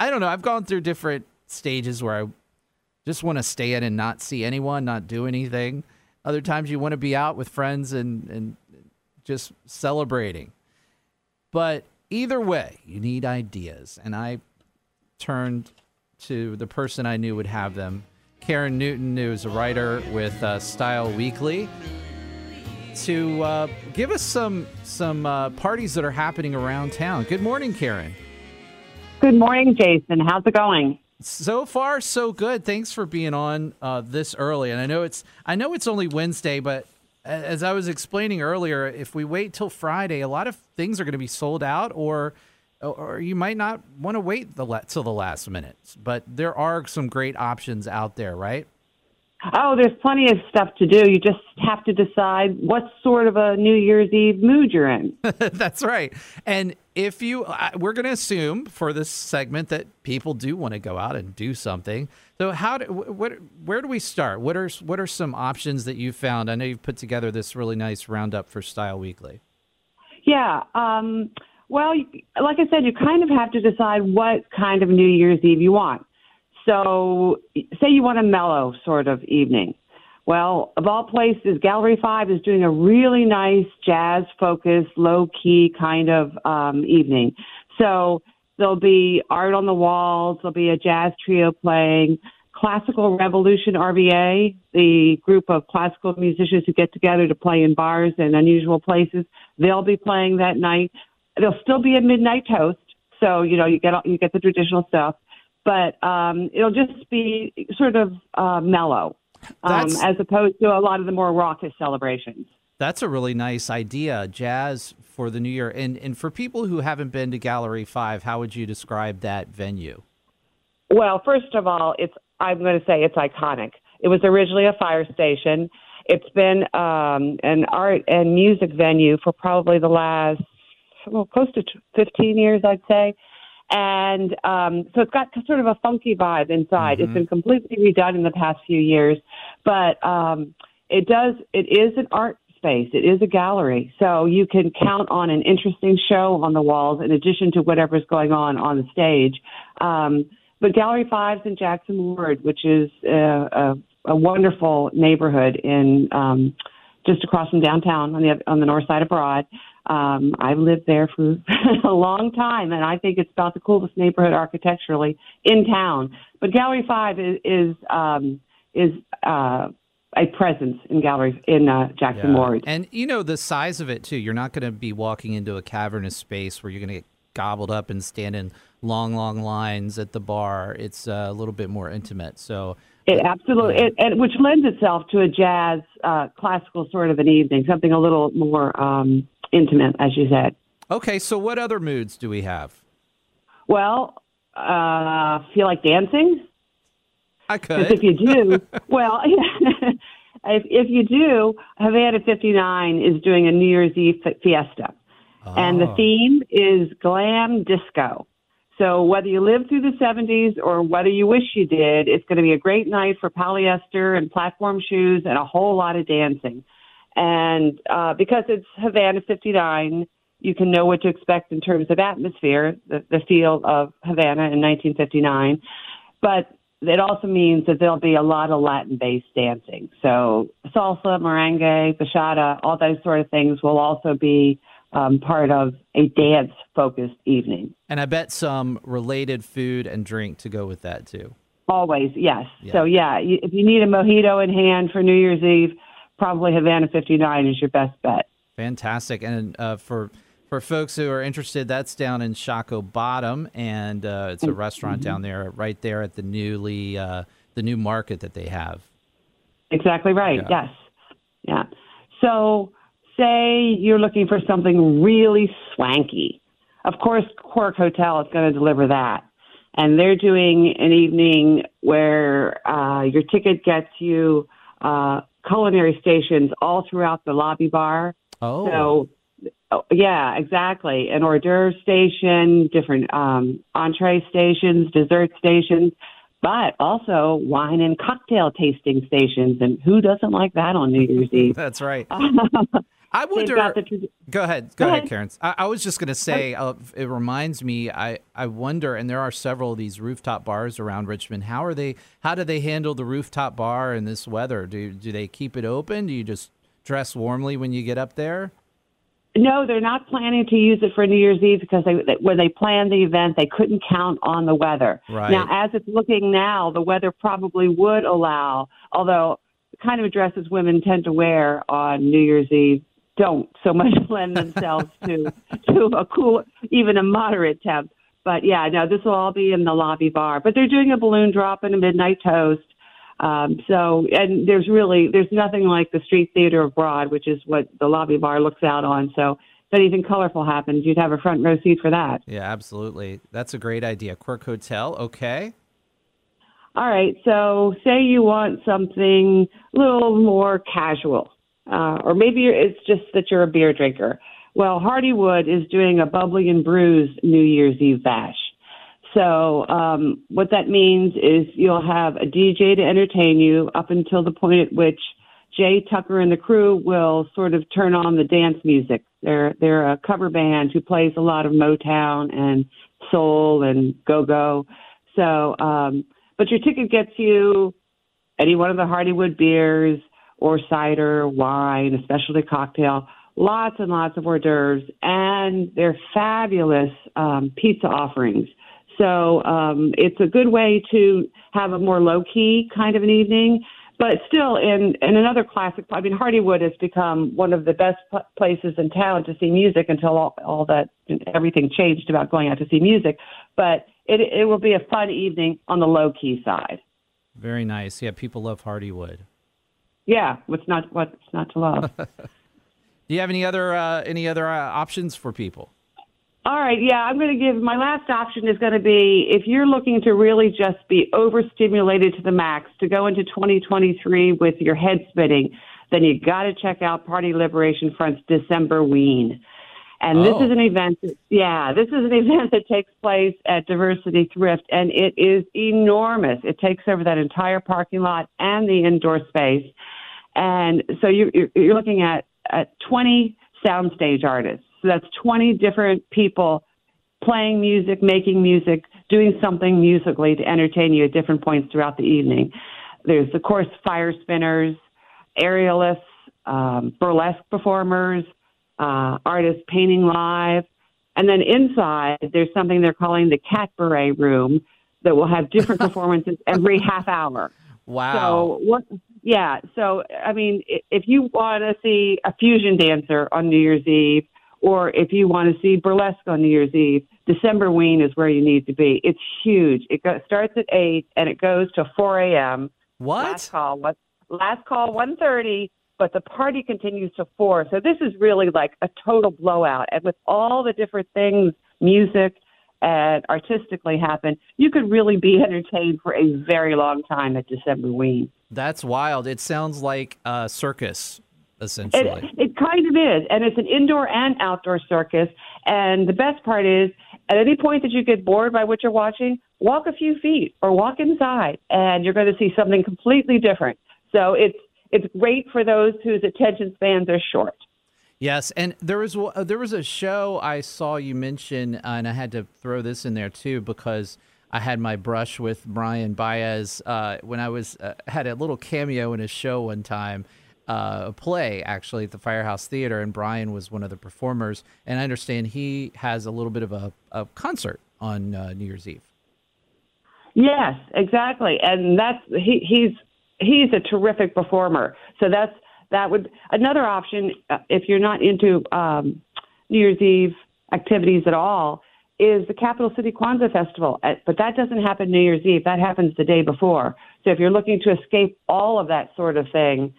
I don't know. I've gone through different stages where I just want to stay in and not see anyone, not do anything. Other times you want to be out with friends and, and just celebrating. But either way, you need ideas. And I turned to the person I knew would have them. Karen Newton, who is a writer with uh, Style Weekly, to uh, give us some some uh, parties that are happening around town. Good morning, Karen. Good morning, Jason. How's it going? So far, so good. Thanks for being on uh, this early. And I know it's I know it's only Wednesday, but as I was explaining earlier, if we wait till Friday, a lot of things are going to be sold out, or or you might not want to wait the till the last minute. But there are some great options out there, right? Oh, there's plenty of stuff to do. You just have to decide what sort of a New Year's Eve mood you're in. That's right. And if you, we're going to assume for this segment that people do want to go out and do something. So, how do, what, where do we start? What are what are some options that you found? I know you've put together this really nice roundup for Style Weekly. Yeah. Um, well, like I said, you kind of have to decide what kind of New Year's Eve you want. So, say you want a mellow sort of evening. Well, of all places, Gallery 5 is doing a really nice jazz focused, low key kind of um, evening. So, there'll be art on the walls, there'll be a jazz trio playing. Classical Revolution RVA, the group of classical musicians who get together to play in bars and unusual places, they'll be playing that night. There'll still be a midnight toast, so you know you get you get the traditional stuff but um, it'll just be sort of uh, mellow um, as opposed to a lot of the more raucous celebrations. That's a really nice idea, jazz for the new year. And and for people who haven't been to Gallery Five, how would you describe that venue? Well, first of all, it's I'm going to say it's iconic. It was originally a fire station. It's been um, an art and music venue for probably the last well, close to 15 years, I'd say. And um, so it's got sort of a funky vibe inside. Mm-hmm. It's been completely redone in the past few years, but um, it does. It is an art space. It is a gallery, so you can count on an interesting show on the walls in addition to whatever's going on on the stage. Um, but Gallery Five's in Jackson Ward, which is a, a, a wonderful neighborhood in um, just across from downtown on the on the north side of Broad. Um, I've lived there for a long time, and I think it's about the coolest neighborhood architecturally in town. But Gallery Five is is um, is uh, a presence in galleries in uh, Jackson yeah. Ward, and you know the size of it too. You're not going to be walking into a cavernous space where you're going to get gobbled up and stand in long, long lines at the bar. It's uh, a little bit more intimate. So it absolutely, it, it, which lends itself to a jazz, uh, classical sort of an evening, something a little more um, intimate, as you said. Okay, so what other moods do we have? Well, uh, feel like dancing? I could. If you do, well, if, if you do, Havana 59 is doing a New Year's Eve fiesta. Oh. And the oh. theme is glam disco. So whether you lived through the 70s or whether you wish you did, it's going to be a great night for polyester and platform shoes and a whole lot of dancing. And uh, because it's Havana 59, you can know what to expect in terms of atmosphere, the, the feel of Havana in 1959. But it also means that there'll be a lot of Latin based dancing. So salsa, merengue, bachata, all those sort of things will also be um, part of a dance focused evening. And I bet some related food and drink to go with that too. Always, yes. Yeah. So, yeah, if you need a mojito in hand for New Year's Eve, probably Havana 59 is your best bet. Fantastic. And uh, for for folks who are interested, that's down in Shockoe Bottom, and uh, it's a restaurant mm-hmm. down there, right there at the newly uh, the new market that they have. Exactly right. Yeah. Yes. Yeah. So, say you're looking for something really swanky. Of course, Quirk Hotel is going to deliver that. and they're doing an evening where uh, your ticket gets you uh, culinary stations all throughout the lobby bar. Oh. So, oh, yeah, exactly. An hors d'oeuvre station, different um, entree stations, dessert stations, but also wine and cocktail tasting stations. And who doesn't like that on New Year's Eve? That's right. I wonder. the Go ahead. Go, Go ahead, ahead. Karen. I, I was just going to say, uh, it reminds me. I, I wonder, and there are several of these rooftop bars around Richmond. How are they? How do they handle the rooftop bar in this weather? Do do they keep it open? Do you just dress warmly when you get up there? No, they're not planning to use it for New Year's Eve because they, they- when they planned the event, they couldn't count on the weather. Right. Now, as it's looking now, the weather probably would allow, although the kind of dresses women tend to wear on New Year's Eve don't so much lend themselves to to a cool, even a moderate temp. But yeah, no, this will all be in the lobby bar. But they're doing a balloon drop and a midnight toast. Um, so, and there's really there's nothing like the Street Theater abroad, which is what the lobby bar looks out on. So, if anything colorful happens, you'd have a front row seat for that. Yeah, absolutely. That's a great idea. Quirk Hotel. Okay. All right. So, say you want something a little more casual, uh, or maybe it's just that you're a beer drinker. Well, Hardywood is doing a bubbly and brews New Year's Eve bash. So, um, what that means is you'll have a DJ to entertain you up until the point at which Jay Tucker and the crew will sort of turn on the dance music. They're they're a cover band who plays a lot of Motown and soul and go go. So, um, but your ticket gets you any one of the Hardywood beers or cider, wine, a specialty cocktail, lots and lots of hors d'oeuvres, and they're fabulous um, pizza offerings. So um, it's a good way to have a more low key kind of an evening. But still, in, in another classic, I mean, Hardywood has become one of the best pl- places in town to see music until all, all that everything changed about going out to see music. But it, it will be a fun evening on the low key side. Very nice. Yeah, people love Hardywood. Yeah, what's not what's not to love? Do you have any other uh, any other uh, options for people? All right, yeah, I'm going to give my last option is going to be if you're looking to really just be overstimulated to the max to go into 2023 with your head spinning, then you got to check out Party Liberation Front's December Ween. And this Oh. is an event, that, yeah, this is an event that takes place at Diversity Thrift, and it is enormous. It takes over that entire parking lot and the indoor space. And so you, you're, you're looking at, at 20 soundstage artists. So that's 20 different people playing music, making music, doing something musically to entertain you at different points throughout the evening. There's, of course, fire spinners, aerialists, um, burlesque performers, uh, artists painting live. And then inside, there's something they're calling the Cat Beret Room that will have different performances every half hour. Wow. So what? Yeah. So I mean, i- if you want to see a fusion dancer on New Year's Eve, or if you want to see burlesque on New Year's Eve, December Ween is where you need to be. It's huge. It go, starts at eight and it goes to four a.m. What? Last call. What? Last call one thirty. But the party continues to four. So this is really like a total blowout. And with all the different things, music and artistically happen, you could really be entertained for a very long time at December Ween. That's wild. It sounds like a circus, It, essentially. it kind of is, and it's an indoor and outdoor circus. And the best part is, at any point that you get bored by what you're watching, walk a few feet or walk inside, and you're going to see something completely different. So it's it's great for those whose attention spans are short. Yes, and there was uh, there was a show I saw you mention, uh, and I had to throw this in there too because I had my brush with Brian Baez uh, when I was uh, had a little cameo in a show one time, uh, a play actually at the Firehouse Theater, and Brian was one of the performers. And I understand he has a little bit of a, a concert on New Year's Eve. Yes, exactly, and that's he, he's he's a terrific performer. So that's that would another option uh, if you're not into um, New Year's Eve activities at all is the Capital City Kwanzaa Festival. Uh, But that doesn't happen New Year's Eve. That happens the day before. So if you're looking to escape all of that sort of thing,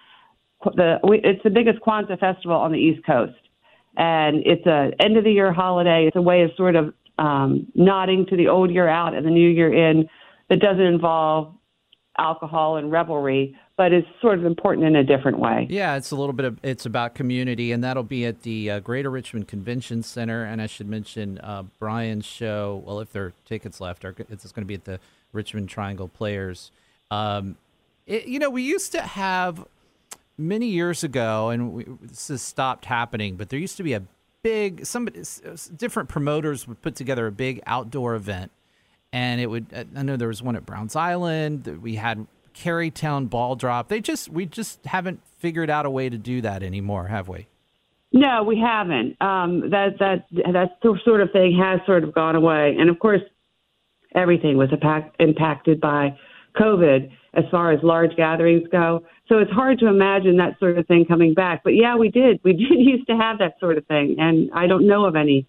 the we, it's the biggest Kwanzaa festival on the East Coast, and it's a end of the year holiday. It's a way of sort of um, nodding to the old year out and the new year in that doesn't involve alcohol and revelry, but is sort of important in a different way. Yeah, it's a little bit of it's about community, and that'll be at the uh, Greater Richmond Convention Center. And I should mention uh, Brian's show. Well, if there are tickets left, it's going to be at the Richmond Triangle Players. Um, it, you know, we used to have many years ago, and we, this has stopped happening. But there used to be a big somebody different promoters would put together a big outdoor event and it would i know there was one at browns island that we had carytown ball drop they just we just haven't figured out a way to do that anymore have we no we haven't um, that that that sort of thing has sort of gone away and of course everything was impact, impacted by covid as far as large gatherings go. So it's hard to imagine that sort of thing coming back. But yeah, we did. We did used to have that sort of thing, and I don't know of any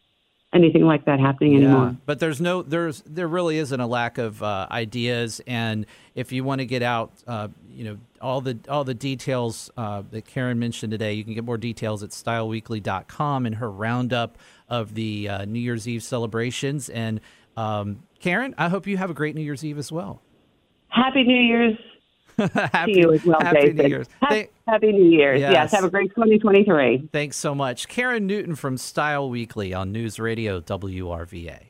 anything like that happening anymore. Yeah, but there's no there's there really isn't a lack of uh, ideas, and if you want to get out, uh, you know all the all the details uh, that Karen mentioned today, you can get more details at StyleWeekly.com and her roundup of the uh, New Year's Eve celebrations. And um, Karen, I hope you have a great New Year's Eve as well. Happy New Year's happy, to you as well, happy New Year's. Happy, happy New Year's. Yes. yes. Have a great 2023. Thanks so much. Karen Newton from Style Weekly on News Radio WRVA.